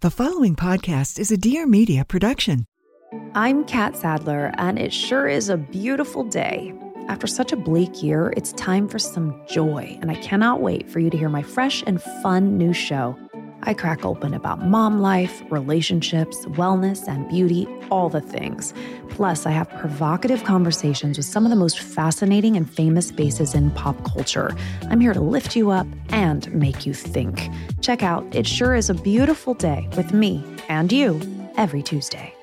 The following podcast is a Dear Media production. I'm Kat Stickler, and it sure is a beautiful day. After such a bleak year, it's time for some joy, and I cannot wait for you to hear my fresh and fun new show. I crack open about mom life, relationships, wellness, and beauty, all the things. Plus, I have provocative conversations with some of the most fascinating and famous faces in pop culture. I'm here to lift you up and make you think. Check out It Sure Is a Beautiful Day with me and you every Tuesday.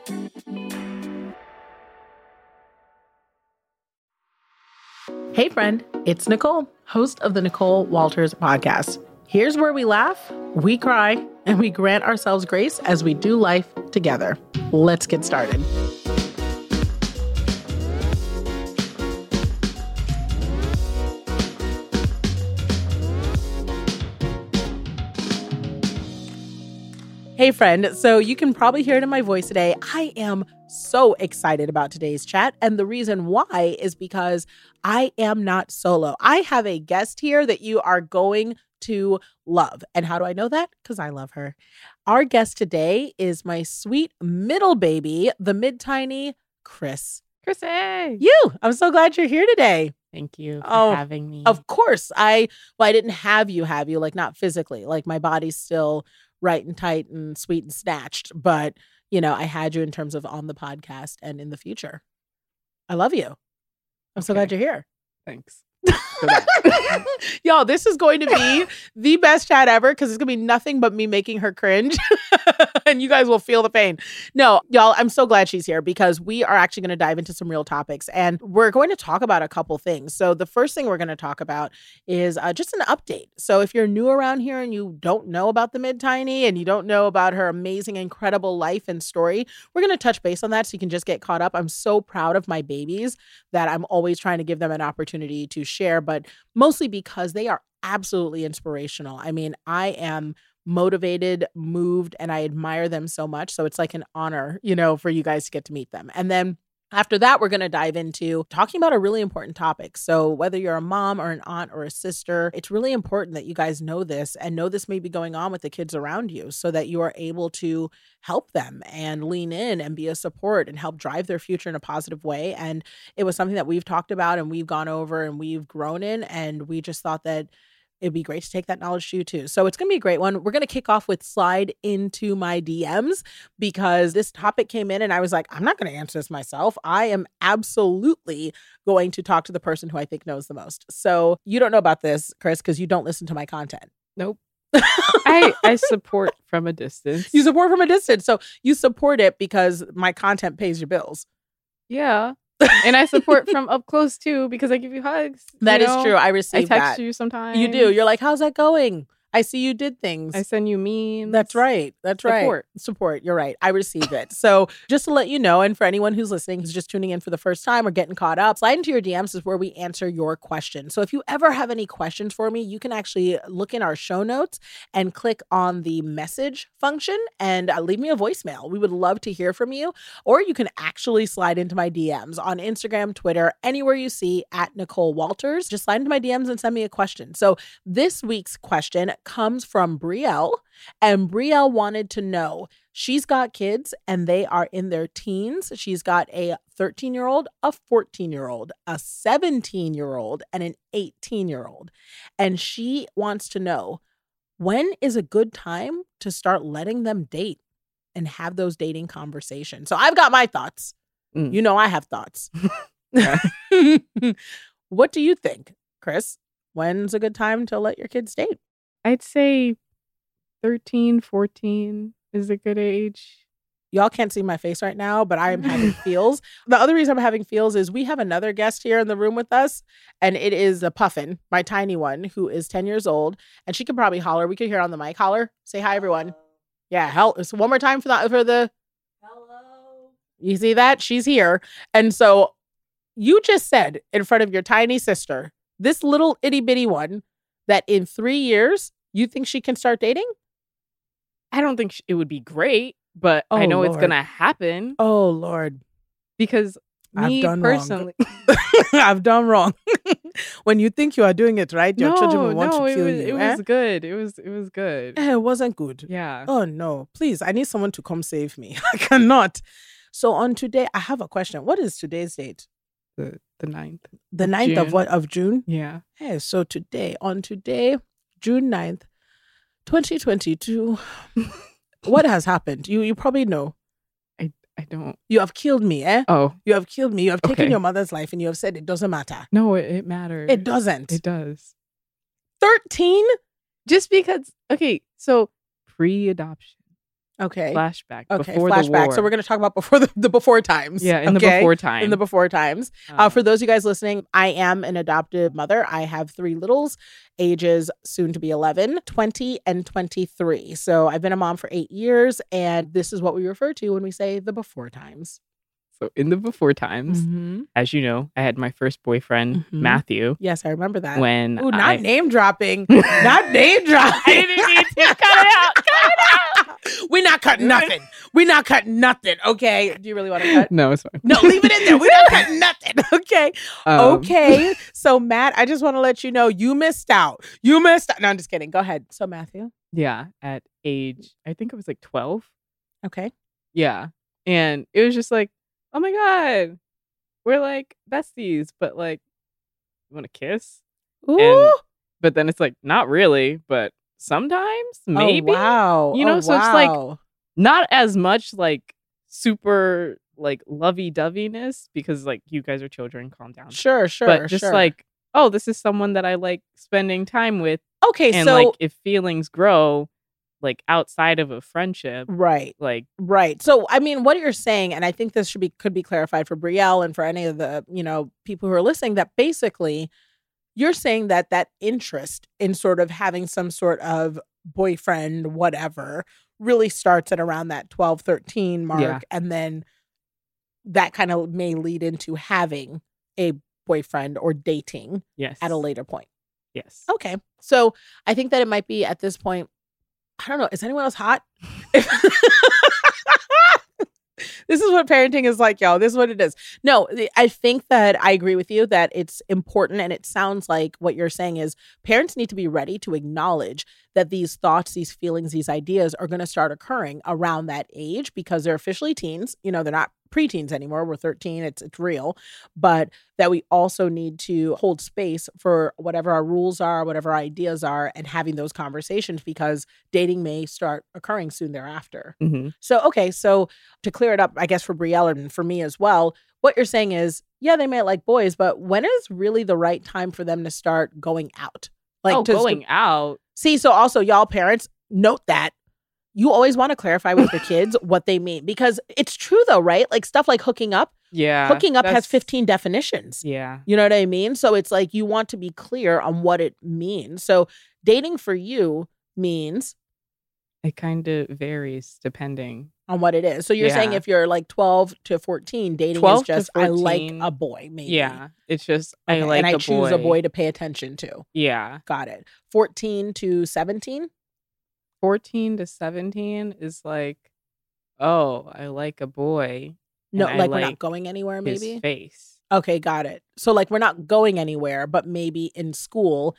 Hey, friend, it's Nicole, host of the Nicole Walters podcast. Here's where we laugh, we cry, and we grant ourselves grace as we do life together. Let's get started. Hey, friend. So you can probably hear it in my voice today. I am so excited about today's chat. And the reason why is because I am not solo. I have a guest here that you are going to love. And how do I know that? Because I love her. Our guest today is my sweet middle baby, the mid tiny Kris. Kris, Krissy. You. I'm so glad you're here today. Thank you for Oh, having me. Of course. I well, I didn't have you have you, like not physically. Like my body's still right and tight and sweet and snatched. But, you know, I had you in terms of on the podcast and in the future. I love you. I'm so glad you're here. Thanks. Y'all, this is going to be the best chat ever because it's going to be nothing but me making her cringe. and you guys will feel the pain. No, y'all, I'm so glad she's here because we are actually going to dive into some real topics and we're going to talk about a couple things. So, the first thing we're going to talk about is uh, just an update. So, if you're new around here and you don't know about the Mid Tiny and you don't know about her amazing, incredible life and story, we're going to touch base on that so you can just get caught up. I'm so proud of my babies that I'm always trying to give them an opportunity to share, but mostly because they are absolutely inspirational. I mean, I am motivated, moved, and I admire them so much. So it's like an honor, you know, for you guys to get to meet them. And then after that, we're going to dive into talking about a really important topic. So, whether you're a mom or an aunt or a sister, it's really important that you guys know this and know this may be going on with the kids around you so that you are able to help them and lean in and be a support and help drive their future in a positive way. And it was something that we've talked about and we've gone over and we've grown in. And we just thought that it'd be great to take that knowledge to you too. So it's going to be a great one. We're going to kick off with slide into my DMs because this topic came in and I was like, I'm not going to answer this myself. I am absolutely going to talk to the person who I think knows the most. So you don't know about this, Kris, because you don't listen to my content. Nope. I I support from a distance. You support from a distance. So you support it because my content pays your bills. yeah. And I support from up close too because I give you hugs. That you is know? true. I receive I text that. you sometimes. You do. You're like, how's that going? I see you did things. I send you memes. That's right. That's right. Support. Support. You're right. I receive it. So just to let you know, and for anyone who's listening who's just tuning in for the first time or getting caught up, slide into your DMs is where we answer your questions. So if you ever have any questions for me, you can actually look in our show notes and click on the message function and uh, leave me a voicemail. We would love to hear from you. Or you can actually slide into my DMs on Instagram, Twitter, anywhere you see at Nicole Walters. Just slide into my DMs and send me a question. So this week's question comes from Brielle, and Brielle wanted to know she's got kids and they are in their teens. She's got a 13 year old, a 14 year old, a 17 year old, and an 18 year old. And she wants to know when is a good time to start letting them date and have those dating conversations? So I've got my thoughts. Mm. You know, I have thoughts. what do you think, Kris? When's a good time to let your kids date? I'd say 13, 14 is a good age. Y'all can't see my face right now, but I am having feels. The other reason I'm having feels is we have another guest here in the room with us, and it is a puffin, my tiny one, who is 10 years old, and she can probably holler. We can hear her on the mic. Holler. Say hi, everyone. Yeah, hell. So one more time for the for the hello. You see that? She's here. And so you just said in front of your tiny sister, this little itty bitty one, that in three years you think she can start dating? I don't think sh- it would be great, but I Oh, know it's gonna happen Oh Lord. because I've me done wrong. personally, I've done wrong. when you think you are doing it right, your no, children will want no, to it kill was you. it eh? was good. It was it was good. Eh, it wasn't good. Yeah. Oh no, please, I need someone to come save me. I cannot. So on today, I have a question. What is today's date? The the ninth. The Of 9th of what? Of June? Yeah. Yeah, so today, on today, June 9th, 2022, what has happened? You you probably know. I don't. You have killed me, eh? Oh You have killed me. You have taken Okay. your mother's life and you have said it doesn't matter. no, it, it matters. It doesn't. It does. 13? Just because. Okay, so pre-adoption, Okay. flashback, Okay, before flashback. So we're going to talk about before the, the before times. yeah in the before time. In the before times. Uh, for those of you guys listening, I am an adoptive mother. I have three littles, ages soon to be 11, 20, and 23. So I've been a mom for eight years, and this is what we refer to when we say the before times. So in the before times, Mm-hmm. as you know, I had my first boyfriend Mhm. Matthew Yes, I remember that. when Ooh, not I, name dropping. not name dropping. I didn't need to cut it out. Cut it out. We're not cutting nothing. We're not cutting nothing. Okay. Do you really want to cut? No, it's fine. No, leave it in there. We're not cutting nothing. Okay. Um, okay. So, Matt, I just want to let you know you missed out. You missed out. No, I'm just kidding. Go ahead. So, Matthew. Yeah, at age, I think it was like twelve. Okay. Yeah, and it was just like, oh my god, we're like besties, but like, you want to kiss? Ooh. But then it's like, not really, but sometimes oh, maybe. Oh, wow. You oh, know, Oh, so it's like- Not as much like super like lovey doveyness because like you guys are children, calm down. sure, sure. but just sure. like, oh, this is someone that I like spending time with, okay. and so, like if feelings grow, like outside of a friendship, right. like Right. So, I mean, what you're saying, and I think this should be could be clarified for Brielle and for any of the you know people who are listening, that basically you're saying that that interest in sort of having some sort of boyfriend, whatever, really starts at around that 12, 13 mark, Yeah. and then that kind of may lead into having a boyfriend or dating yes, at a later point. yes. Okay. So I think that it might be at this point. I don't know. Is anyone else hot? this is what parenting is like, y'all. This is what it is. No, I think that I agree with you that it's important. And it sounds like what you're saying is parents need to be ready to acknowledge that these thoughts, these feelings, these ideas are going to start occurring around that age because they're officially teens. You know, they're not preteens anymore. We're 13. It's it's real. But that we also need to hold space for whatever our rules are, whatever our ideas are, and having those conversations because dating may start occurring soon thereafter. hmm So, okay, so to clear it up, I guess for Brielle and for me as well, what you're saying is, yeah, they might like boys, but when is really the right time for them to start going out? oh, to going out. See, so also y'all parents note that you always want to clarify with your kids what they mean because it's true though, right? Like stuff like hooking up, Yeah, hooking up has 15 definitions. Yeah, You know what I mean? So it's like you want to be clear on what it means. So dating for you means it kind of varies depending. on what it is. So you're saying if you're like 12 to 14, dating 12 is just I like a boy, maybe. Yeah, it's just Okay, I like a boy. and I choose boy. a boy to pay attention to. Yeah, Got it. 14 to 17? Fourteen to seventeen is like, oh, I like a boy. No, I like we're not going anywhere, maybe? face. Okay, got it. So like we're not going anywhere, but maybe in school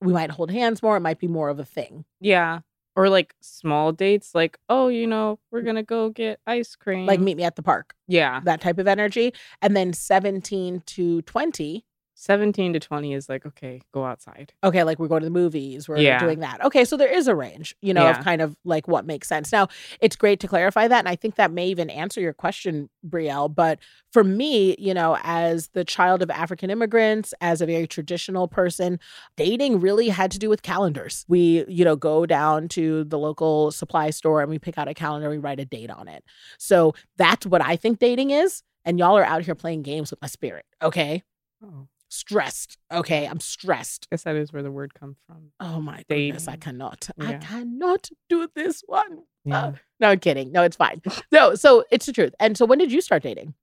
we might hold hands more. It might be more of a thing. Yeah, or like small dates, like oh, you know, we're mm. gonna go get ice cream. Like meet me at the park. Yeah, That type of energy. And then 17 to 20 17 to 20 is like, okay, go outside. Okay, like we're going to the movies, we're Yeah. doing that. Okay, so there is a range, you know, Yeah. of kind of like what makes sense. Now, it's great to clarify that. And I think that may even answer your question, Brielle. But for me, you know, as the child of African immigrants, as a very traditional person, dating really had to do with calendars. We, you know, go down to the local supply store and we pick out a calendar, we write a date on it. So that's what I think dating is. And y'all are out here playing games with my spirit. Okay. Oh, Stressed. Okay. I'm stressed. guess that is where the word comes from. Oh my goodness, I cannot. I cannot do this one. Yeah. Uh, no, I'm kidding. No, it's fine. No, so it's the truth. And so when did you start dating?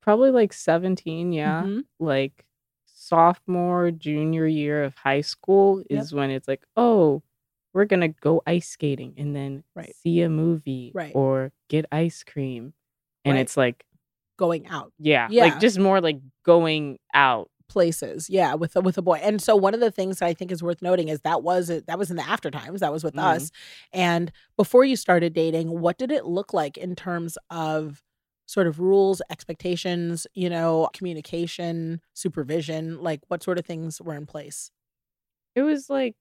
Probably like 17, yeah. Mhm. Like sophomore, junior year of high school Yep. is when it's like, oh, we're going to go ice skating and then Right. see a movie Right. or get ice cream. And Right. it's like, Going out yeah, Yeah. like just more like going out. Places, yeah, with a, with a boy. And so one of the things that I think is worth noting is that was that was in the after times. That was with Mhm. us. And before you started dating, what did it look like in terms of sort of rules, expectations, you know, communication, supervision? Like what sort of things were in place? It was like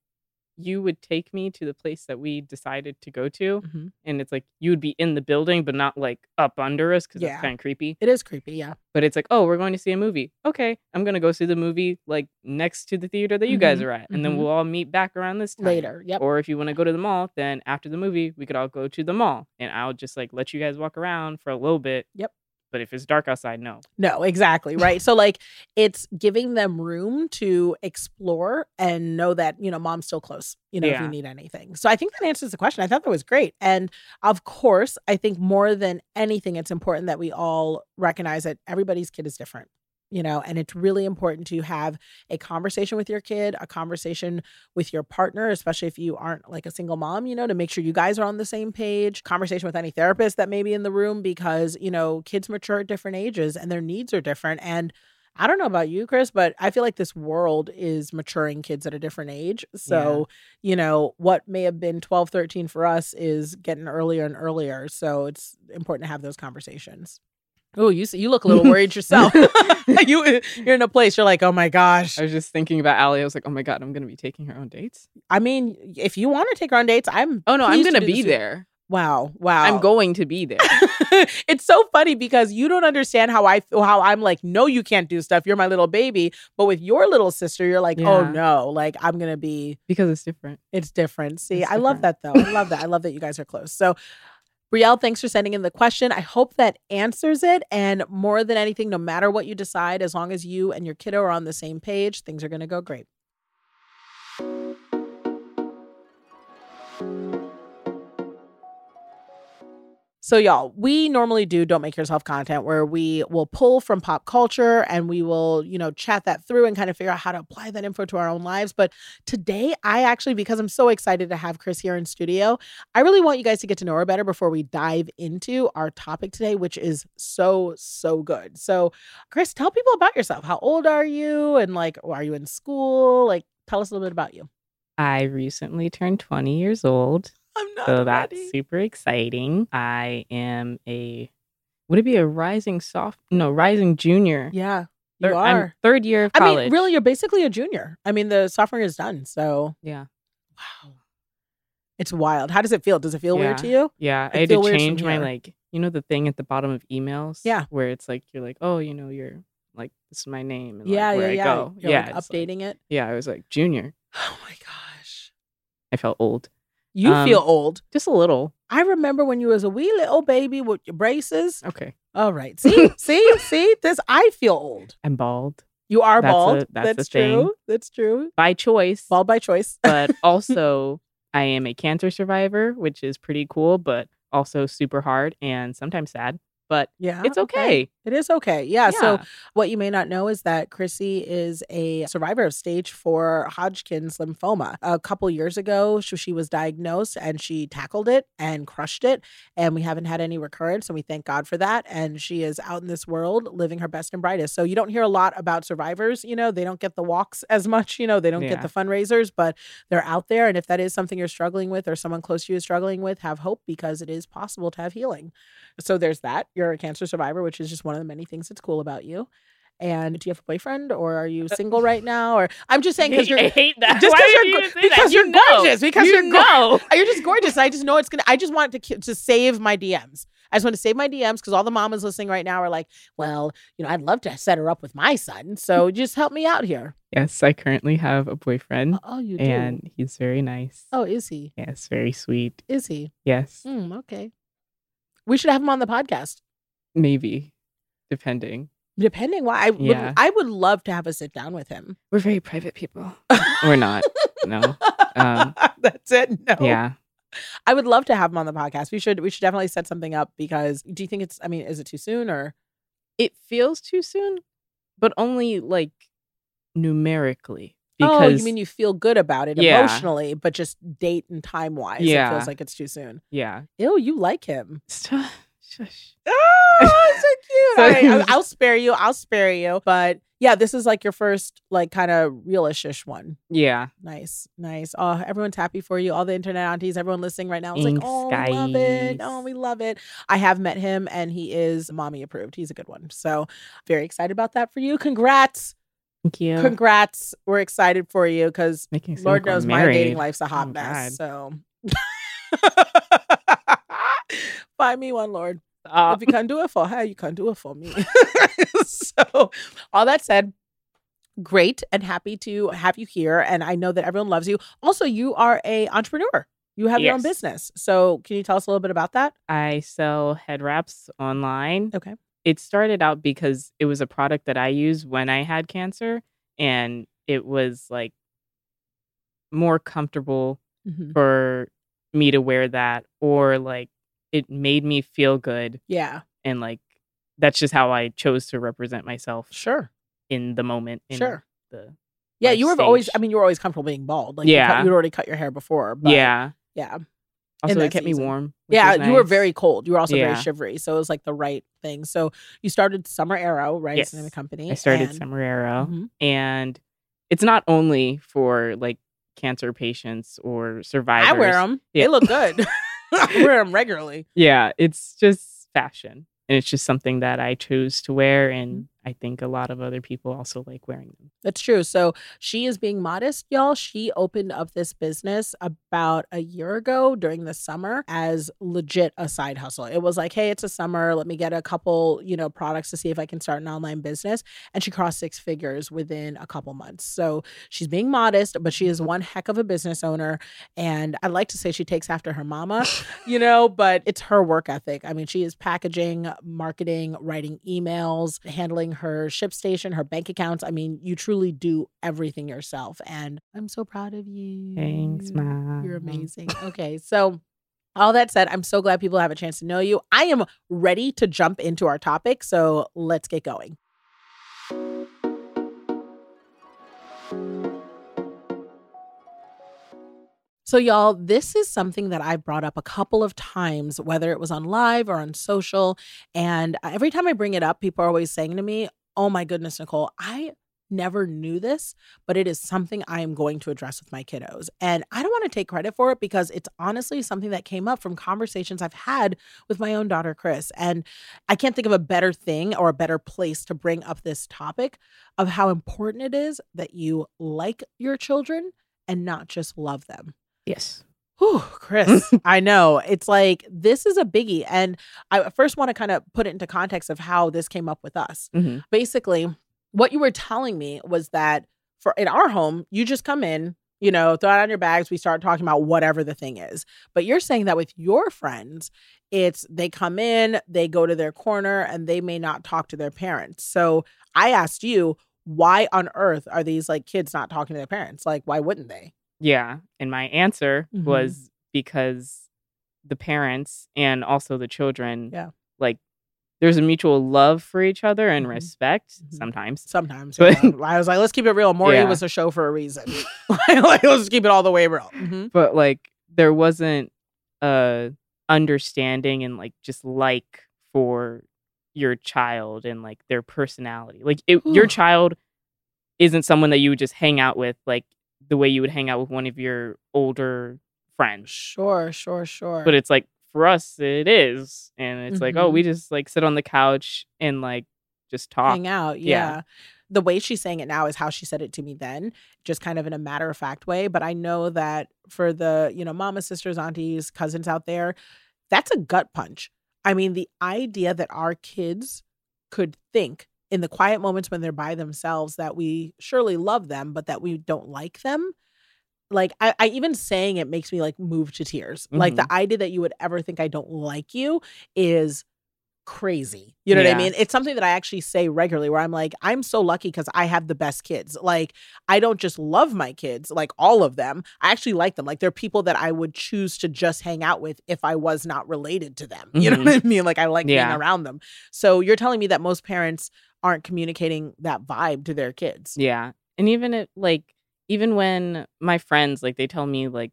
you would take me to the place that we decided to go to. Mhm. And it's like you would be in the building, but not like up under us because Yeah. that's kind of creepy. It is creepy, yeah. But it's like, oh, we're going to see a movie. Okay, I'm gonna go see the movie like next to the theater that you guys Mhm, are at, and then mhm. we'll all meet back around this time. Later. Yep. Or if you want to go to the mall, then after the movie, we could all go to the mall, and I'll just like let you guys walk around for a little bit. Yep. But if it's dark outside, no. No, exactly. Right. so, like, it's giving them room to explore and know that, you know, mom's still close, you know, if you need anything. So, I think that answers the question. I thought that was great. And of course, I think more than anything, it's important that we all recognize that everybody's kid is different. You know, and it's really important to have a conversation with your kid, a conversation with your partner, especially if you aren't like a single mom, you know, to make sure you guys are on the same page. Conversation with any therapist that may be in the room because, you know, kids mature at different ages and their needs are different. And I don't know about you, Kris, but I feel like this world is maturing kids at a different age. So, you know, what may have been 12, 13 for us is getting earlier and earlier. So it's important to have those conversations. Oh, you you look a little worried yourself. you you're in a place you're like, oh my gosh. I was just thinking about Allie. I was like, oh my god, I'm gonna be taking her on dates. I mean, if you want to take her on dates, I'm. Oh no, I'm gonna be there. Wow, wow. I'm going to be there. it's so funny because you don't understand how I. How I'm like, no, you can't do stuff. You're my little baby. But with your little sister, you're like, oh no, like I'm gonna be. because it's different. It's different. See, It's I love that though. I love that. I love that you guys are close. So. Brielle, thanks for sending in the question. I hope that answers it. And more than anything, no matter what you decide, as long as you and your kiddo are on the same page, things are going to go great. So, y'all, we normally do Don't Make Yourself content where we will pull from pop culture and we will, you know, chat that through and kind of figure out how to apply that info to our own lives. But today, I actually, because I'm so excited to have Kris here in studio, I really want you guys to get to know her better before we dive into our topic today, which is so, so good. So, Kris, tell people about yourself. How old are you? And like, are you in school? Like, tell us a little bit about you. I recently turned 20 years old. I'm not So that's super exciting. I am a would it be a rising soft no, rising junior. Yeah, you Thir- I'm are. third year of I mean, really, you're basically a junior. I mean, the sophomore year is done. So, Yeah. wow. It's wild. How does it feel? Does it feel weird to you? Yeah. I I had to change my like you know the thing at the bottom of emails? Yeah. Where it's like you're like, oh, you know, you're like this is my name and Yeah, like, where yeah, I yeah. go. You're yeah. like it's like- updating it. yeah, I was like junior. Oh my gosh. I felt old. You Um, feel old. Just a little. I remember when you was a wee little baby with your braces. Okay. All right. See, see, see. This I feel old. I'm bald You are That's bald. that's a that's thing. true. That's true. by choice. Bald by choice. but also I am a cancer survivor, which is pretty cool, but also super hard and sometimes sad. But yeah. it's okay. It is okay. Yeah. So What you may not know is that Krissy is a survivor of stage four Hodgkin's lymphoma. A couple years ago, she, she was diagnosed and she tackled it and crushed it. And we haven't had any recurrence. And we thank God for that. And she is out in this world living her best and brightest. So you don't hear a lot about survivors. You know, they don't get the walks as much. You know, they don't Yeah. get the fundraisers, but they're out there. And if that is something you're struggling with or someone close to you is struggling with, have hope because it is possible to have healing. So there's that. You're a cancer survivor, which is just one of the many things that's cool about you. And do you have a boyfriend or are you single right now? Or I'm just saying because you're I hate that. just Why you're you go- because You you're know. gorgeous, because you you're go- you're just gorgeous. I just know it's gonna. I just want to ki- to save my DMs. I just want to save my DMs because all the mamas listening right now are like, well, you know, I'd love to set her up with my son. So just help me out here. Yes, I currently have a boyfriend, Oh, you do. and he's very nice. oh, is he? Yes, very sweet. Is he? Yes, Hmm, okay. We should have him on the podcast. Maybe, depending. Depending why I would Yeah. I would love to have a sit down with him. We're very private people. We're not. No. Um, That's it. No. Yeah. I would love to have him on the podcast. We should we should definitely set something up because do you think it's I mean, is it too soon or It feels too soon, but only like numerically. Oh, you mean you feel good about it Yeah. emotionally, but just date and time wise, it feels like it's too soon. yeah. Ew, you like him. Shush. Oh, so cute. All right, I- I'll spare you. I'll spare you. But yeah, this is like your first like kind of realish one. Yeah. Nice, nice. Oh, everyone's happy for you. All the internet aunties, everyone listening right now is like, oh, we love it. Oh, we love it. I have met him and he is mommy approved. He's a good one. So very excited about that for you. Congrats. Thank you. Congrats. We're excited for you because Making it seem Lord knows my dating life's a hot Oh, mess. God. So find me one, Lord. Stop. if you can't do it for her, you can't do it for me. so, all that said, great and happy to have you here. And I know that everyone loves you. Also, you are a entrepreneur. You have your own business. So, can you tell us a little bit about that? I sell head wraps online. Okay. It started out because it was a product that I used when I had cancer and it was like more comfortable Mhm. for me to wear that or like it made me feel good Yeah, and like that's just how I chose to represent myself sure. in the moment in Sure. the Yeah, you were always. I mean, you were always comfortable being bald. Like, you cut- Yeah. you'd already cut your hair before. But yeah Yeah. also it kept me warm Yeah, was you were very cold. You were also very shivery. So, it was like the right thing. So, you started Summer Arrow, right? Is the name of Yes. the company. I started and- Summer Arrow Mhm. and it's not only for like cancer patients or survivors. I wear them. Yeah. They look good. I wear them regularly. Yeah, it's just fashion. And it's just something that I chose to wear Mm-hmm. and I think a lot of other people also like wearing them. That's true. So she is being modest, y'all. She opened up this business about a year ago during the summer as legit a side hustle. It was like, hey, it's a summer. Let me get a couple, you know, products to see if I can start an online business. And she crossed six figures within a couple months. So she's being modest, but she is one heck of a business owner. And I'd like to say she takes after her mama, you know, but it's her work ethic. I mean, she is packaging, marketing, writing emails, handling her ShipStation, her bank accounts. I mean, you truly do everything yourself. And I'm so proud of you. Thanks, Mom. You're amazing. Okay. So, all that said, I'm so glad people have a chance to know you. I am ready to jump into our topic. So, let's get going. So, y'all, this is something that I've brought up a couple of times, whether it was on live or on social. And every time I bring it up, people are always saying to me, Oh my goodness, Nicole, I never knew this, but it is something I am going to address with my kiddos. And I don't want to take credit for it because it's honestly something that came up from conversations I've had with my own daughter, Kris. And I can't think of a better thing or a better place to bring up this topic of how important it is that you like your children and not just love them. Yes. Whew, Kris, I know. It's like this is a biggie. And I first want to kind of put it into context of how this came up with us. hmm Basically, what you were telling me was that for in our home, you just come in, you know, throw it on your bags, we start talking about whatever the thing is. But you're saying that with your friends, it's they come in, they go to their corner, and they may not talk to their parents. So I asked you, why on earth are these like kids not talking to their parents? Like, why wouldn't they? Yeah. And my answer Mhm. was because the parents and also the children, Yeah. like, there's a mutual love for each other and Mhm. respect Mhm. sometimes. Sometimes. But- yeah. I was like, let's keep it real. Maury Yeah. was a show for a reason. like, let's keep it all the way real. Mhm. But like, there wasn't a understanding and like just like for your child and like their personality. Like, it, your child isn't someone that you would just hang out with like the way you would hang out with one of your older friends. Sure, sure, sure. but it's like for us it is and it's like oh we mm-hmm. just like sit on the couch and like just talk. hang out. Yeah. Yeah. The way she's saying it now is how she said it to me then, just kind of in a matter of fact way. But I know that for the, you know, mama, sisters, aunties, cousins out there, that's a gut punch. I mean, the idea that our kids could think in the quiet moments when they're by themselves that we surely love them, but that we don't like them. Like I, I even saying it makes me like move to tears. Like the idea that you would ever think I don't like you is crazy. You know what I mean? It's something that I actually say regularly where I'm like, I'm so lucky because I have the best kids. Like, I don't just love my kids, like all of them. I actually like them. Like, they're people that I would choose to just hang out with if I was not related to them. You know Mhm. what I mean? Like, I like Yeah. being around them. So, you're telling me that most parents aren't communicating that vibe to their kids. Yeah. And even it like even when my friends like they tell me like,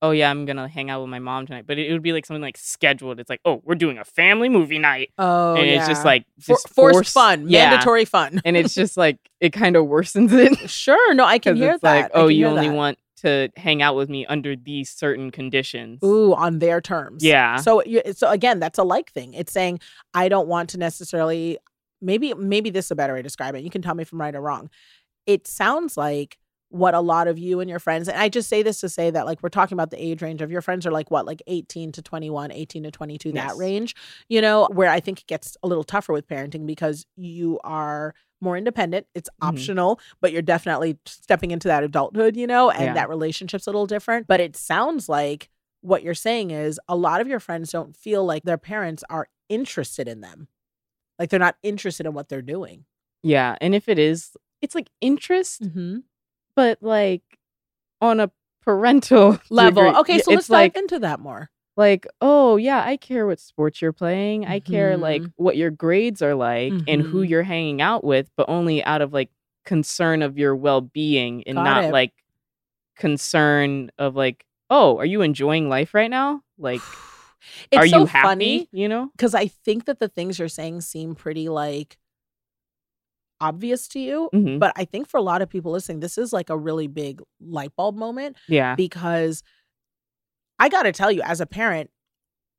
oh yeah, I'm gonna hang out with my mom tonight, but it, would be like something like scheduled. It's like, oh, we're doing a family movie night, Oh, and it's just like For- forced forced- fun, yeah. mandatory fun. and it's just like it kind of worsens it sure. No, I can hear it's that. like, oh, you only that. want to hang out with me under these certain conditions. Ooh, on their terms. Yeah. So so again, that's a like thing. It's saying I don't want to necessarily maybe maybe this is a better way to describe it. You can tell me if I'm right or wrong. It sounds like what a lot of you and your friends and I just say this to say that like we're talking about the age range of your friends are like what like 18 to 21, 18 to 22 that range, you know, where I think it gets a little tougher with parenting because you are more independent. It's Mhm. optional, but you're definitely stepping into that adulthood, you know, and Yeah. that relationship's a little different. But it sounds like what you're saying is a lot of your friends don't feel like their parents are interested in them. Like they're not interested in what they're doing. Yeah, and if it is, it's like interest, Mm-hmm. but like on a parental Level. degree. Okay, so let's like dive into that more. like oh yeah i care what sports you're playing i care like Mhm. what your grades are like and who Mhm. you're hanging out with but only out of like concern of your well-being and Got not it. like concern of like oh are you enjoying life right now like It's are so you happy funny you know because I think that the things you're saying seem pretty like obvious to you. Mhm. But I think for a lot of people listening, this is like a really big light bulb moment yeah because I got to tell you, as a parent,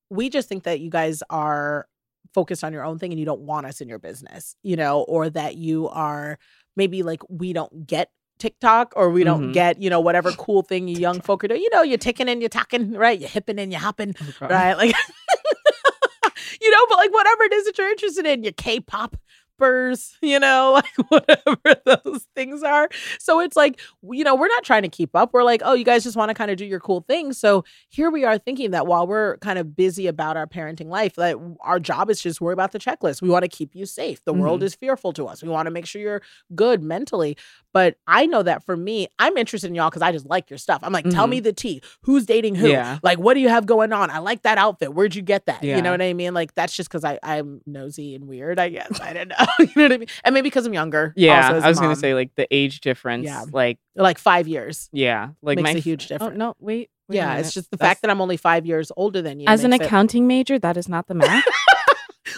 we just think that you guys are focused on your own thing and you don't want us in your business, you know, or that you are maybe like we don't get TikTok or we don't Mhm. get, you know, whatever cool thing you young folk are doing. You know, you're ticking and you're talking, right? You're hipping and you're hopping, Oh, right? Like, you know, but like whatever it is that you're interested in, your K-pop you know, like whatever those things are. So it's like, you know, we're not trying to keep up. We're like, oh, you guys just want to kind of do your cool thing. So here we are thinking that while we're kind of busy about our parenting life, that our job is just worry about the checklist. We want to keep you safe. The world Mhm. is fearful to us. We want to make sure you're good mentally. But I know that for me, I'm interested in y'all because I just like your stuff. I'm like, tell Mhm. me the tea. Who's dating who? Yeah. Like, what do you have going on? I like that outfit. Where'd you get that? You know what I mean? Like, that's just because I'm nosy and weird, I guess. I don't know. you know what I mean? And maybe because I'm younger. Yeah, also as I was gonna say like the age difference. Yeah. Like like five years. yeah, like Makes my a huge Oh difference. no, wait. wait yeah, it's just the That's- fact that I'm only five years older than you. as an makes it- accounting major, that is not the math.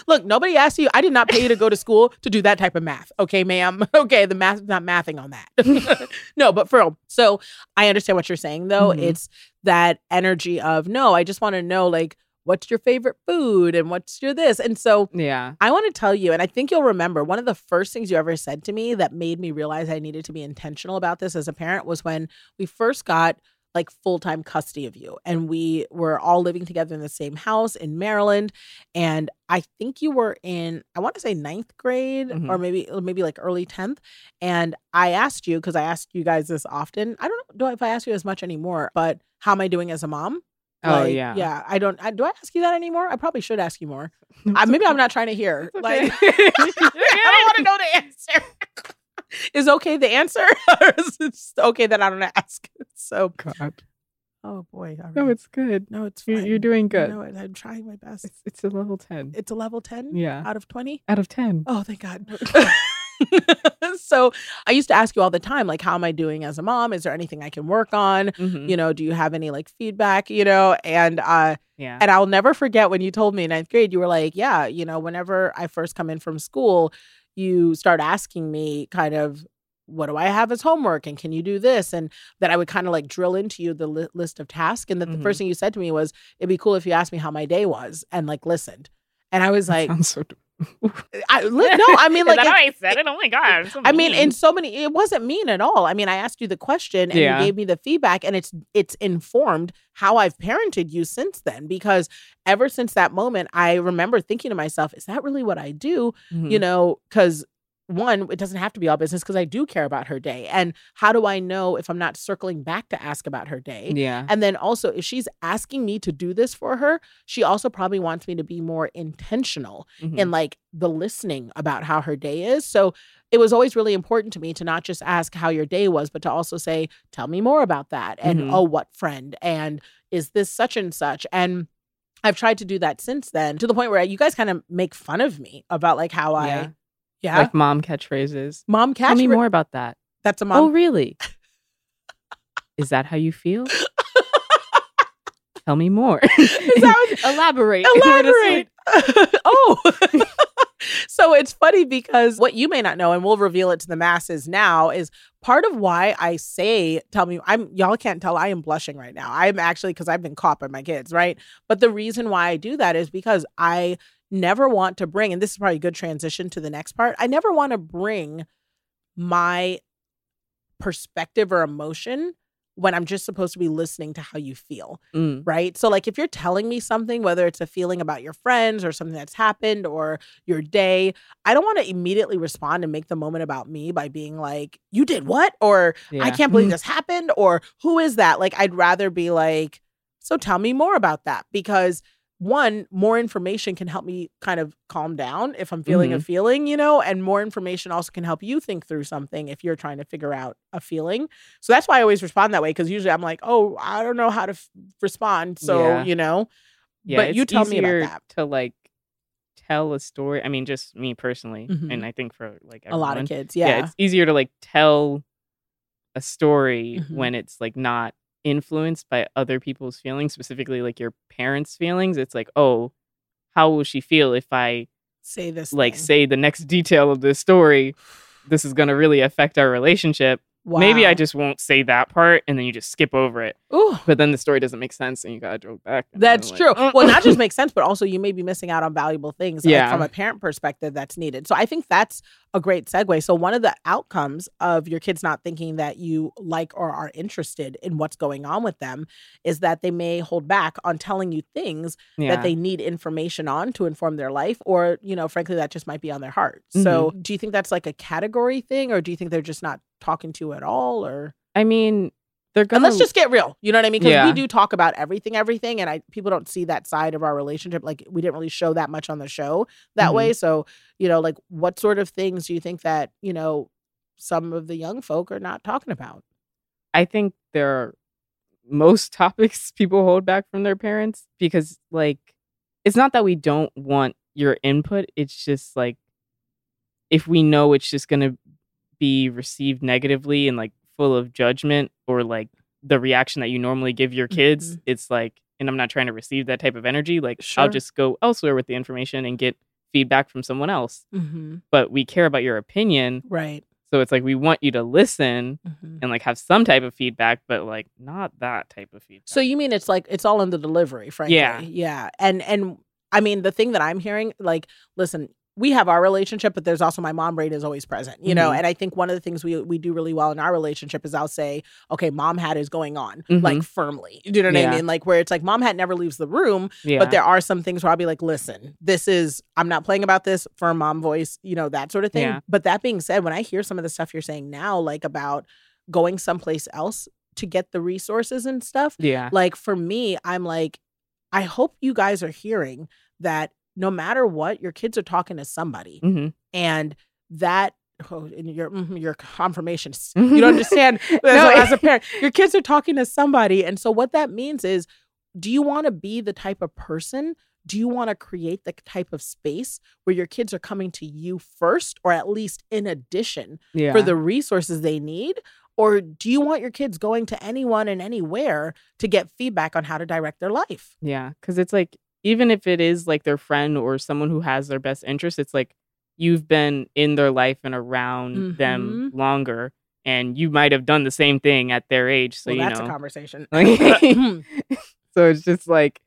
Look, nobody asked you. I did not pay you to go to school to do that type of math. Okay, ma'am. Okay, the math not mathing on that. no, but for real. So I understand what you're saying though. Mhm. It's that energy of no, I just want to know like what's your favorite food and what's your this. And so yeah. I want to tell you, and I think you'll remember one of the first things you ever said to me that made me realize I needed to be intentional about this as a parent was when we first got like full time custody of you. And we were all living together in the same house in Maryland. And I think you were in, I want to say ninth grade Mhm. or maybe maybe like early 10th. And I asked you, because I ask you guys this often. I don't know if I ask you as much anymore, but how am I doing as a mom? Oh Like, yeah. Yeah. I don't I, do I ask you that anymore? I probably should ask you more. Uh, I, maybe okay. I'm not trying to hear. It's Like. I don't want to know the answer. is okay the answer, or is it okay that I don't ask? So, God. oh boy, all No, it's good. no, it's You're, you're doing good. No. I'm trying my best. It's, it's a level ten. It's a level ten yeah. out of twenty. Out of ten. Oh, thank God. So I used to ask you all the time, like, how am I doing as a mom? Is there anything I can work on? Mhm. You know, do you have any like feedback? You know, and uh, Yeah. And I'll never forget when you told me in ninth grade, you were like, Yeah, you know, whenever I first come in from school, you start asking me kind of, what do I have as homework? And can you do this? And that I would kind of like drill into you the li- list of tasks. And that the Mhm. first thing you said to me was, It'd be cool if you asked me how my day was and like listened. And I was That like, so. I, no, I mean like it- I said it? Oh my god! So I mean, in so many, it wasn't mean at all. I mean, I asked you the question and Yeah. you gave me the feedback, and it's it's informed how I've parented you since then. Because ever since that moment, I remember thinking to myself, "Is that really what I do?" Mhm. You know, because one, it doesn't have to be all business because I do care about her day, and how do I know if I'm not circling back to ask about her day? yeah, And then also, if she's asking me to do this for her, she also probably wants me to be more intentional Mhm. in like the listening about how her day is. So it was always really important to me to not just ask how your day was, but to also say, tell me more about that. And Mhm. oh, what friend? And is this such and such? And I've tried to do that since then to the point where you guys kind of make fun of me about like how I, Yeah. like mom catchphrases. mom catch Tell me more about that. That's a mom. Oh, really? Is that how you feel? Tell me more. What- Elaborate. Elaborate. oh. so it's funny because what you may not know, and we'll reveal it to the masses now, is part of why I say, tell me, I'm y'all can't tell I am blushing right now. I'm actually because I've been caught by my kids, right? But the reason why I do that is because I never want to bring, and this is probably a good transition to the next part. I never want to bring my perspective or emotion when I'm just supposed to be listening to how you feel Mm. right? So, like, if you're telling me something, whether it's a feeling about your friends or something that's happened or your day, I don't want to immediately respond and make the moment about me by being like, you did what? Or I can't believe this happened. Or who is that? Like, I'd rather be like, so tell me more about that because one, more information can help me kind of calm down if I'm feeling a feeling, you know, and more information also can help you think through something if you're trying to figure out a feeling. So that's why I always respond that way because usually I'm like, oh, I don't know how to f- respond. So, Yeah. you know, Yeah, But you tell me about that. To like tell a story. I mean, just me personally, Mhm. and I think for like a lot of kids. Yeah. Yeah. it's easier to like tell a story Mhm. when it's like not influenced by other people's feelings, specifically like your parents' feelings. It's like, oh, how will she feel if I Say this. like thing. say the next detail of this story? This is gonna really affect our relationship. Maybe I just won't say that part and then you just skip over it. Ooh. But then the story doesn't make sense and you gotta go back. That's like, true. "Uh." Well, not just makes sense, but also you may be missing out on valuable things like, Yeah. from a parent perspective that's needed. So I think that's a great segue. So one of the outcomes of your kids not thinking that you like or are interested in what's going on with them is that they may hold back on telling you things yeah. that they need information on to inform their life or, you know, frankly that just might be on their heart. So Mm-hmm. do you think that's like a category thing or do you think they're just not talking to you at all or I mean, they're and gonna let's just get real. You know what I mean? Because Yeah. we do talk about everything, everything, and I people don't see that side of our relationship. Like we didn't really show that much on the show that Mhm. way. So you know, like what sort of things do you think that you know some of the young folk are not talking about? I think there are most topics people hold back from their parents because like it's not that we don't want your input, it's just like if we know it's just going to be received negatively and like full of judgment or like the reaction that you normally give your kids, Mhm. it's like and I'm not trying to receive that type of energy, like Sure. I'll just go elsewhere with the information and get feedback from someone else. Mm-hmm. But we care about your opinion, Right. so it's like we want you to listen Mhm. and like have some type of feedback, but like not that type of feedback. So you mean it's like it's all in the delivery, frankly? Yeah. yeah. And and I mean the thing that I'm hearing, like, listen, we have our relationship, but there's also my mom brain is always present, you know. Mhm. And I think one of the things we we do really well in our relationship is I'll say, okay, mom hat is going on, Mhm. like firmly. Do you know what I mean? Like where it's like mom hat never leaves the room, yeah. but there are some things where I'll be like, listen, this is I'm not playing about this for mom voice, you know, that sort of thing. Yeah. But that being said, when I hear some of the stuff you're saying now, like about going someplace else to get the resources and stuff, yeah. like for me, I'm like, I hope you guys are hearing that no matter what, your kids are talking to somebody, hmm and that. Oh, and your mhm, your confirmations. You don't understand as, No, a, as a parent. Your kids are talking to somebody, and so what that means is, do you want to be the type of person? Do you want to create the type of space where your kids are coming to you first, or at least in addition Yeah. for the resources they need? Or do you want your kids going to anyone and anywhere to get feedback on how to direct their life? yeah. Cause it's like, even if it is like their friend or someone who has their best interest, it's like you've been in their life and around them Mm-hmm. longer. And you might have done the same thing at their age. So, well, you that's know. a conversation. So it's just like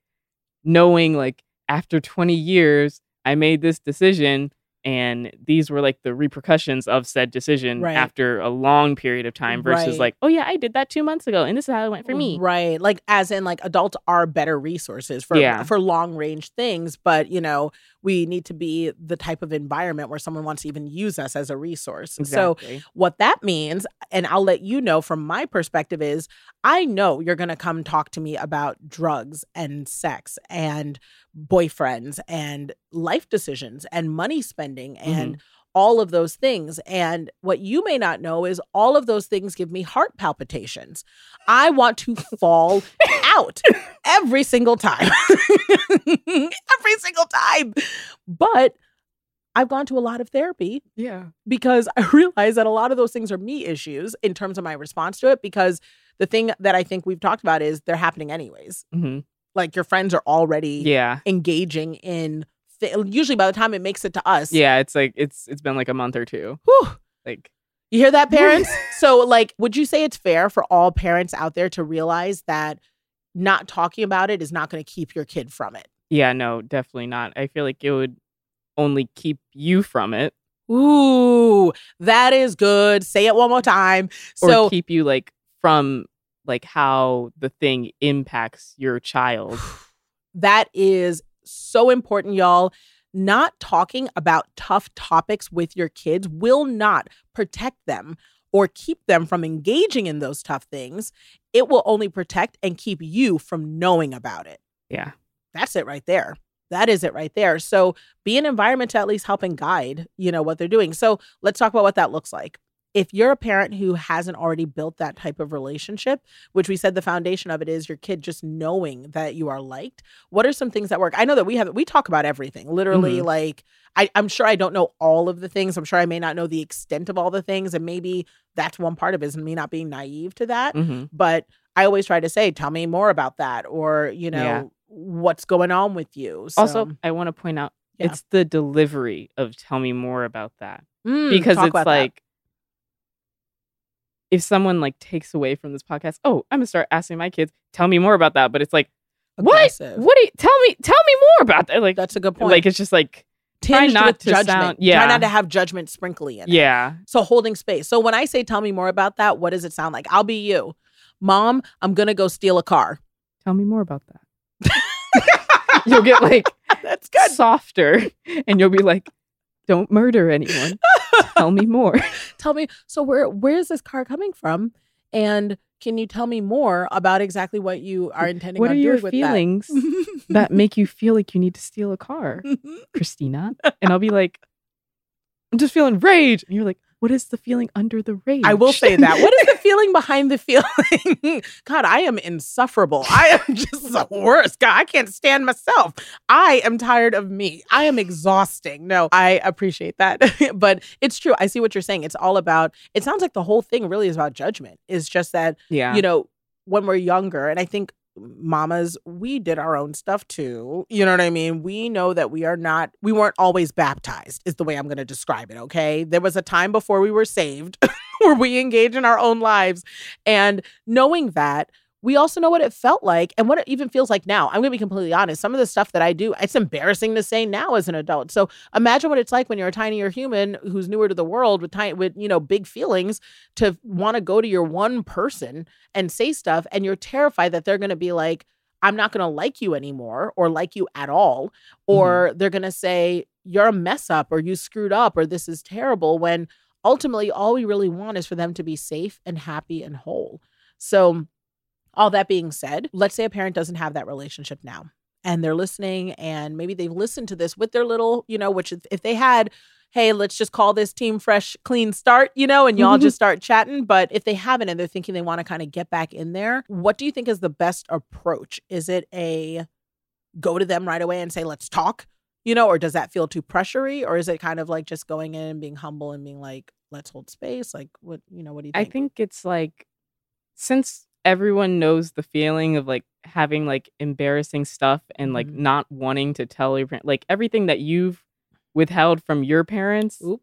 knowing, like, after 20 years, I made this decision and these were like the repercussions of said decision Right. after a long period of time versus Right. like, oh yeah, I did that two months ago and this is how it went for me. Right. Like as in like adults are better resources for Yeah. for long range things, but you know, we need to be the type of environment where someone wants to even use us as a resource. So what that means, and I'll let you know from my perspective is I know you're going to come talk to me about drugs and sex and boyfriends and life decisions and money spending and mm-hmm. All of those things. And what you may not know is all of those things give me heart palpitations. I want to fall out every single time. every single time. But I've gone to a lot of therapy yeah. because I realize that a lot of those things are me issues in terms of my response to it. Because the thing that I think we've talked about is they're happening anyways. hmm Like your friends are already Yeah. engaging in. Usually, by the time it makes it to us, Yeah. It's like it's it's been like a month or two. whew, Like you hear that, parents? so, like, would you say it's fair for all parents out there to realize that not talking about it is not going to keep your kid from it? yeah, no, definitely not. I feel like it would only keep you from it Ooh, that is good. Say it one more time. or So, keep you like from like how the thing impacts your child. That is so important, y'all. Not talking about tough topics with your kids will not protect them or keep them from engaging in those tough things. It will only protect and keep you from knowing about it. Yeah. That's it right there. That is it right there. So be an environment to at least help and guide, you know, what they're doing. So let's talk about what that looks like. If you're a parent who hasn't already built that type of relationship, which we said the foundation of it is your kid just knowing that you are liked, what are some things that work? I know that we have we talk about everything. Literally, Mhm. like I, I'm sure I don't know all of the things. I'm sure I may not know the extent of all the things. And maybe that's one part of it is me not being naive to that hmm but I always try to say, tell me more about that, or you know, Yeah. what's going on with you. So, Also, I want to point out Yeah. it's the delivery of tell me more about that. mm, because it's like that. If someone like takes away from this podcast, oh, I'm gonna start asking my kids, tell me more about that. But it's like, what? Aggressive. What do you tell me? Tell me more about that. Like, That's a good point. like it's just like, try Tinged not with to judgment. sound- Try not to have judgment sprinkly in it. yeah, So holding space. So when I say, tell me more about that, what does it sound like? I'll be you, mom. I'm gonna go steal a car. tell me more about that. you'll get like That's good. softer, and you'll be like, don't murder anyone. tell me more. tell me. So where where is this car coming from? And can you tell me more about exactly what you are intending what on are your doing with feelings that? that make you feel like you need to steal a car, Christina? And I'll be like, I'm just feeling rage. And you're like, what is the feeling under the rage? I will say that. What is the feeling behind the feeling? God, I am insufferable. I am just the worst. God, I can't stand myself. I am tired of me. I am exhausting. No, I appreciate that. but it's true. I see what you're saying. It's all about, it sounds like the whole thing really is about judgment. It's just that, yeah. you know, when we're younger, and I think mamas, we did our own stuff too. You know what I mean? We know that we are not, we weren't always baptized, is the way I'm going to describe it. Okay. There was a time before we were saved where we engage in our own lives. And knowing that, we also know what it felt like and what it even feels like now. I'm going to be completely honest. Some of the stuff that I do, it's embarrassing to say now as an adult. So imagine what it's like when you're a tinier human who's newer to the world with tiny, with you know big feelings to want to go to your one person and say stuff, and you're terrified that they're going to be like, "I'm not going to like you anymore," or like you at all, or mm-hmm. they're going to say you're a mess up, or you screwed up, or this is terrible. When ultimately, all we really want is for them to be safe and happy and whole. So all that being said, let's say a parent doesn't have that relationship now and they're listening and maybe they've listened to this with their little, you know, which if- they had, hey, let's just call this team fresh, clean start, you know, and y'all Mhm. just start chatting. But if they haven't and they're thinking they want to kind of get back in there, what do you think is the best approach? Is it a go to them right away and say, let's talk, you know, or does that feel too pressury? Or is it kind of like just going in and being humble and being like, let's hold space? Like, what, you know, what do you think? I think it's like since everyone knows the feeling of like having like embarrassing stuff and like Mhm. not wanting to tell your parent like everything that you've withheld from your parents Oop.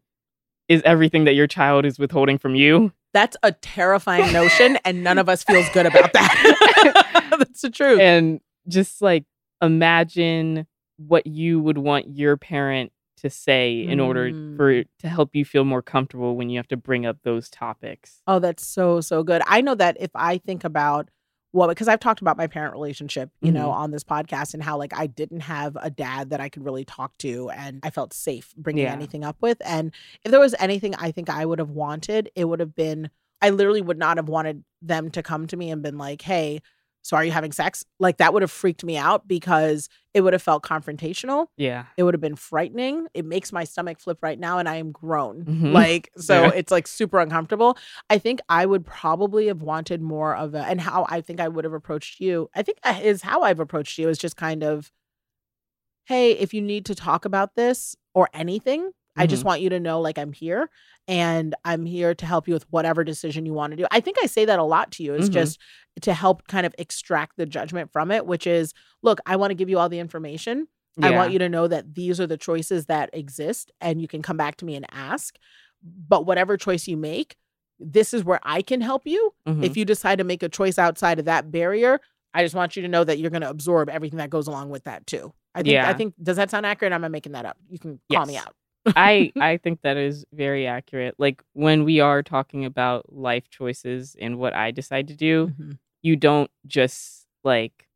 is everything that your child is withholding from you. That's a terrifying notion, and none of us feels good about that. That's the truth. And just like imagine what you would want your parent to say in order for Mm. to help you feel more comfortable when you have to bring up those topics. Oh, that's so so good. I know that if I think about well, because I've talked about my parent relationship, you know, Mhm. on this podcast and how like I didn't have a dad that I could really talk to and I felt safe bringing Yeah. anything up with. And if there was anything I think I would have wanted, it would have been I literally would not have wanted them to come to me and been like, "Hey, so are you having sex?" Like that would have freaked me out because it would have felt confrontational. Yeah. It would have been frightening. It makes my stomach flip right now and I am grown. Mhm. Like so Yeah. it's like super uncomfortable. I think I would probably have wanted more of a and how I think I would have approached you. I think is how I've approached you is just kind of hey, if you need to talk about this or anything, I just Mhm. want you to know like I'm here and I'm here to help you with whatever decision you want to do. I think I say that a lot to you is Mhm. just to help kind of extract the judgment from it, which is look, I want to give you all the information. I want you to know that these are the choices that exist and you can come back to me and ask. But whatever choice you make, this is where I can help you. Mhm. If you decide to make a choice outside of that barrier, I just want you to know that you're going to absorb everything that goes along with that too. I think I think does that sound accurate? I'm I making that up? You can call me out. I I think that is very accurate. Like when we are talking about life choices and what I decide to do, Mhm. you don't just like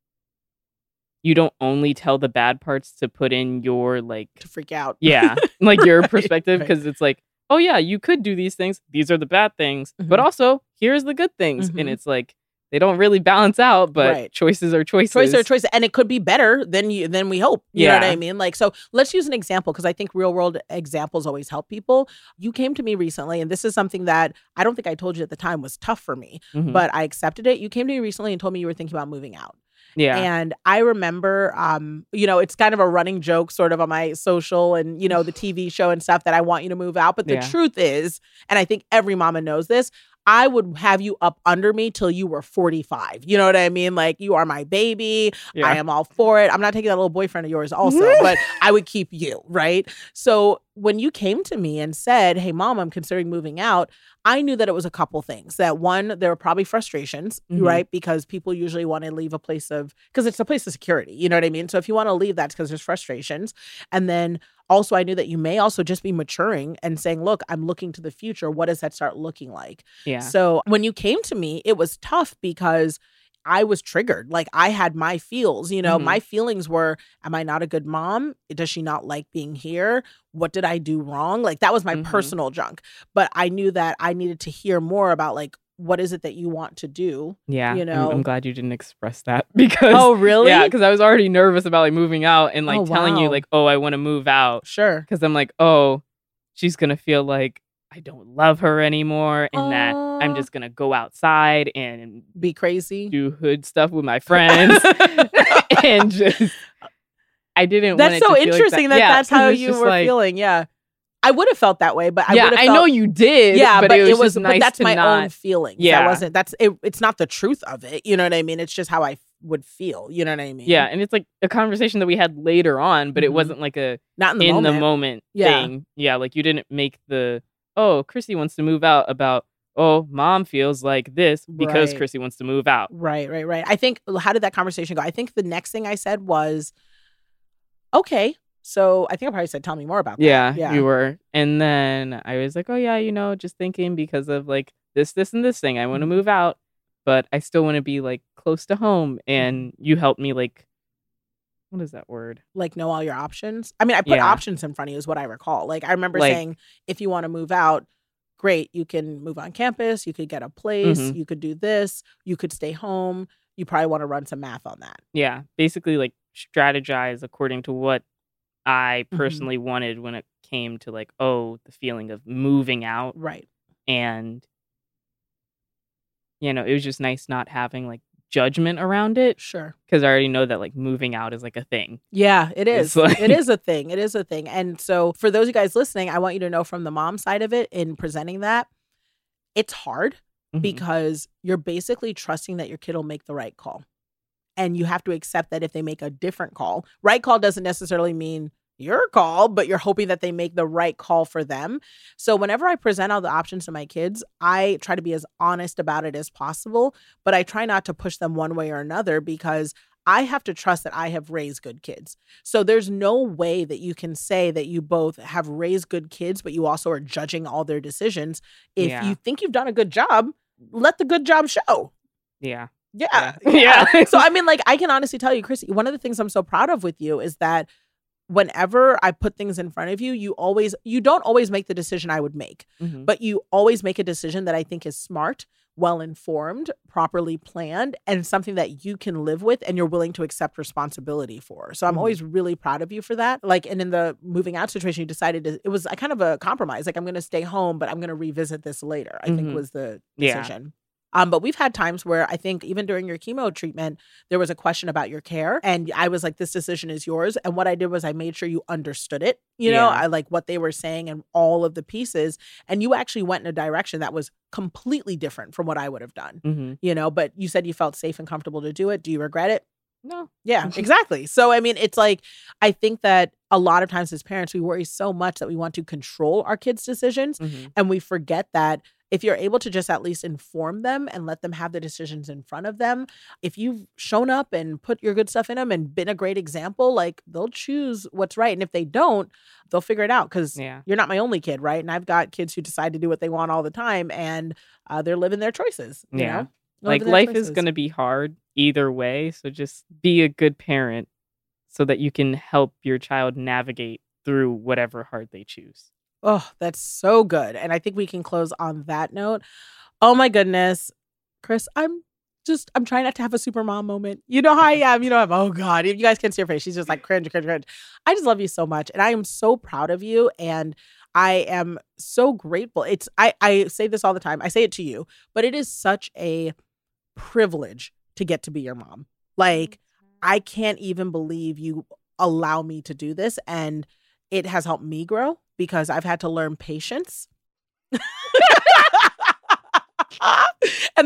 you don't only tell the bad parts to put in your like To freak out. yeah, like your Right, perspective right. because it's like, oh yeah, you could do these things. These are the bad things, but Mhm. also here's the good things. Mhm. And it's like they don't really balance out, but Right. choices are choices. choice or choice and it could be better than you than we hope you know what i mean like so let's use an example because i think real world examples always help people you came to me recently and this is something that i don't think i told you at the time was tough for me Mhm. but i accepted it you came to me recently and told me you were thinking about moving out yeah, and I remember, um, you know, it's kind of a running joke sort of on my social and, you know, the TV show and stuff that I want you to move out. But the Yeah. truth is, and I think every mama knows this, I would have you up under me till you were 45. You know what I mean? Like, you are my baby. yeah. I am all for it. I'm not taking that little boyfriend of yours also, but I would keep you, right? So when you came to me and said, Hey, mom, I'm considering moving out, I knew that it was a couple things. That one, there were probably frustrations, Mhm. right? Because people usually want to leave a place of, because it's a place of security. You know what I mean? So if you want to leave, that's because there's frustrations. And then also, I knew that you may also just be maturing and saying, Look, I'm looking to the future. What does that start looking like? yeah. So when you came to me, it was tough because I was triggered. Like I had my feels, you know, Mhm. my feelings were, am I not a good mom? Does she not like being here? What did I do wrong? Like that was my Mhm. personal junk. But I knew that I needed to hear more about like, what is it that you want to do? Yeah, you I'm- know. I'm, glad you didn't express that because Oh, really? yeah, because I was already nervous about like moving out and oh, like Oh, telling you like, oh, I want to move out Sure. because I'm like, oh, she's gonna feel like I don't love her anymore and that I'm just gonna go outside and Be crazy. do hood stuff with my friends and just. I didn't. want That's so to feel like interesting that, Yeah, that's 'cause how you were like- feeling. Yeah. I would have felt that way, but I yeah, would have I felt know you did. yeah, but, but, it was, just but nice that's to my not, own feelings. That Yeah. wasn't that's it, it's not the truth of it. You know what I mean? It's just how I would feel. You know what I mean? Yeah, and it's like a conversation that we had later on, but it Mhm. wasn't like a Not in the in moment. the moment Yeah. thing. Yeah, like you didn't make the oh, Krissy wants to move out about oh, mom feels like this because Right. Krissy wants to move out. Right, right, right. I think how did that conversation go? I think the next thing I said was, okay. So I think I probably said, tell me more about that. Yeah, Yeah. you were. And then I was like, oh yeah, you know, just thinking because of like this, this, and this thing. I want to Mhm. move out, but I still want to be like close to home. Mm-hmm. And you helped me like what is that word? like know all your options. I mean, I put Yeah. options in front of you is what I recall. Like I remember Like- saying, if you want to move out, great, you can move on campus, you could get a place, Mhm. you could do this, you could stay home. You probably want to run some math on that. Yeah, basically like strategize according to what I Mhm. personally wanted when it came to like oh, the feeling of moving out Right. and you know, it was just nice not having like judgment around it Sure. because I already know that like moving out is like a thing. Yeah, it is. Like... It is a thing. It is a thing. And so for those of you guys listening, I want you to know from the mom side of it in presenting that, it's hard Mhm. because you're basically trusting that your kid will make the right call. And you have to accept that if they make a different call, right call doesn't necessarily mean your call, but you're hoping that they make the right call for them. So whenever I present all the options to my kids, I try to be as honest about it as possible, but I try not to push them one way or another because I have to trust that I have raised good kids. So there's no way that you can say that you both have raised good kids, but you also are judging all their decisions. If Yeah. you think you've done a good job, let the good job show. Yeah. Yeah. Yeah. Yeah. so I mean, like, I can honestly tell you, Krissy, one of the things I'm so proud of with you is that whenever I put things in front of you, you always you don't always make the decision I would make, Mhm. but you always make a decision that I think is smart, well informed, properly planned, and something that you can live with and you're willing to accept responsibility for. So I'm Mhm. always really proud of you for that. Like, and in the moving out situation, you decided to, it was a kind of a compromise. Like, I'm going to stay home, but I'm going to revisit this later. I think Mhm. was the Yeah. decision. Um, but we've had times where I think even during your chemo treatment, there was a question about your care. And I was like, this decision is yours. And what I did was I made sure you understood it. You know, Yeah. I like what they were saying and all of the pieces. And you actually went in a direction that was completely different from what I would have done. Mhm. You know, but you said you felt safe and comfortable to do it. Do you regret it? No. Yeah, exactly. So, I mean, it's like, I think that a lot of times as parents, we worry so much that we want to control our kids' decisions. Mhm. And we forget that if you're able to just at least inform them and let them have the decisions in front of them, if you've shown up and put your good stuff in them and been a great example, like they'll choose what's right. And if they don't, they'll figure it out because Yeah. you're not my only kid, right? And I've got kids who decide to do what they want all the time and uh, they're living their choices. You Yeah. know? Like life is going to be hard either way, so just be a good parent so that you can help your child navigate through whatever hard they choose. Oh, that's so good. And I think we can close on that note. Oh my goodness. Kris, I'm just I'm trying not to have a super mom moment. You know how I am. You know I'm oh God. If you guys can't see her face, she's just like cringe, cringe, cringe. I just love you so much. And I am so proud of you. And I am so grateful. It's I, I say this all the time. I say it to you, but it is such a privilege to get to be your mom. Like I can't even believe you allow me to do this. And it has helped me grow because I've had to learn patience. and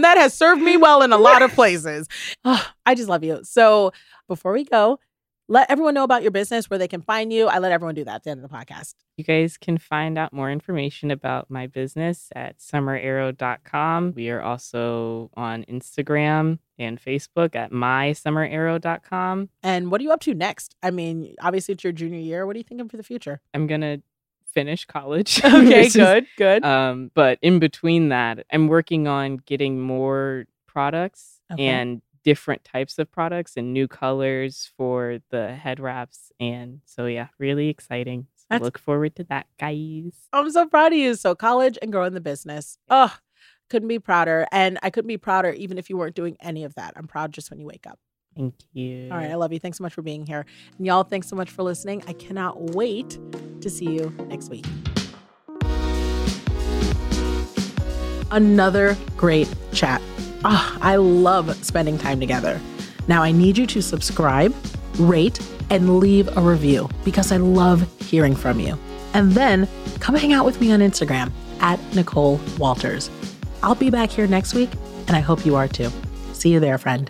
that has served me well in a lot of places. Ah, I just love you. So before we go, let everyone know about your business, where they can find you. I let everyone do that at the end of the podcast. You guys can find out more information about my business at summerarrow.com. We are also on Instagram and Facebook at mysummerarrow.com. And what are you up to next? I mean, obviously it's your junior year. What are you thinking for the future? I'm going to finish college. Okay, is- good, good. Um, but in between that, I'm working on getting more products Okay. and different types of products and new colors for the head wraps. And so, yeah, really exciting. So That's- look forward to that, guys. I'm so proud of you. So college and growing the business. Oh, couldn't be prouder. And I couldn't be prouder even if you weren't doing any of that. I'm proud just when you wake up. Thank you. All right. I love you. Thanks so much for being here. And y'all, thanks so much for listening. I cannot wait to see you next week. Another great chat. Ah, I love spending time together. Now, I need you to subscribe, rate, and leave a review because I love hearing from you. And then come hang out with me on Instagram at Nicole Walters. I'll be back here next week, and I hope you are too. See you there, friend.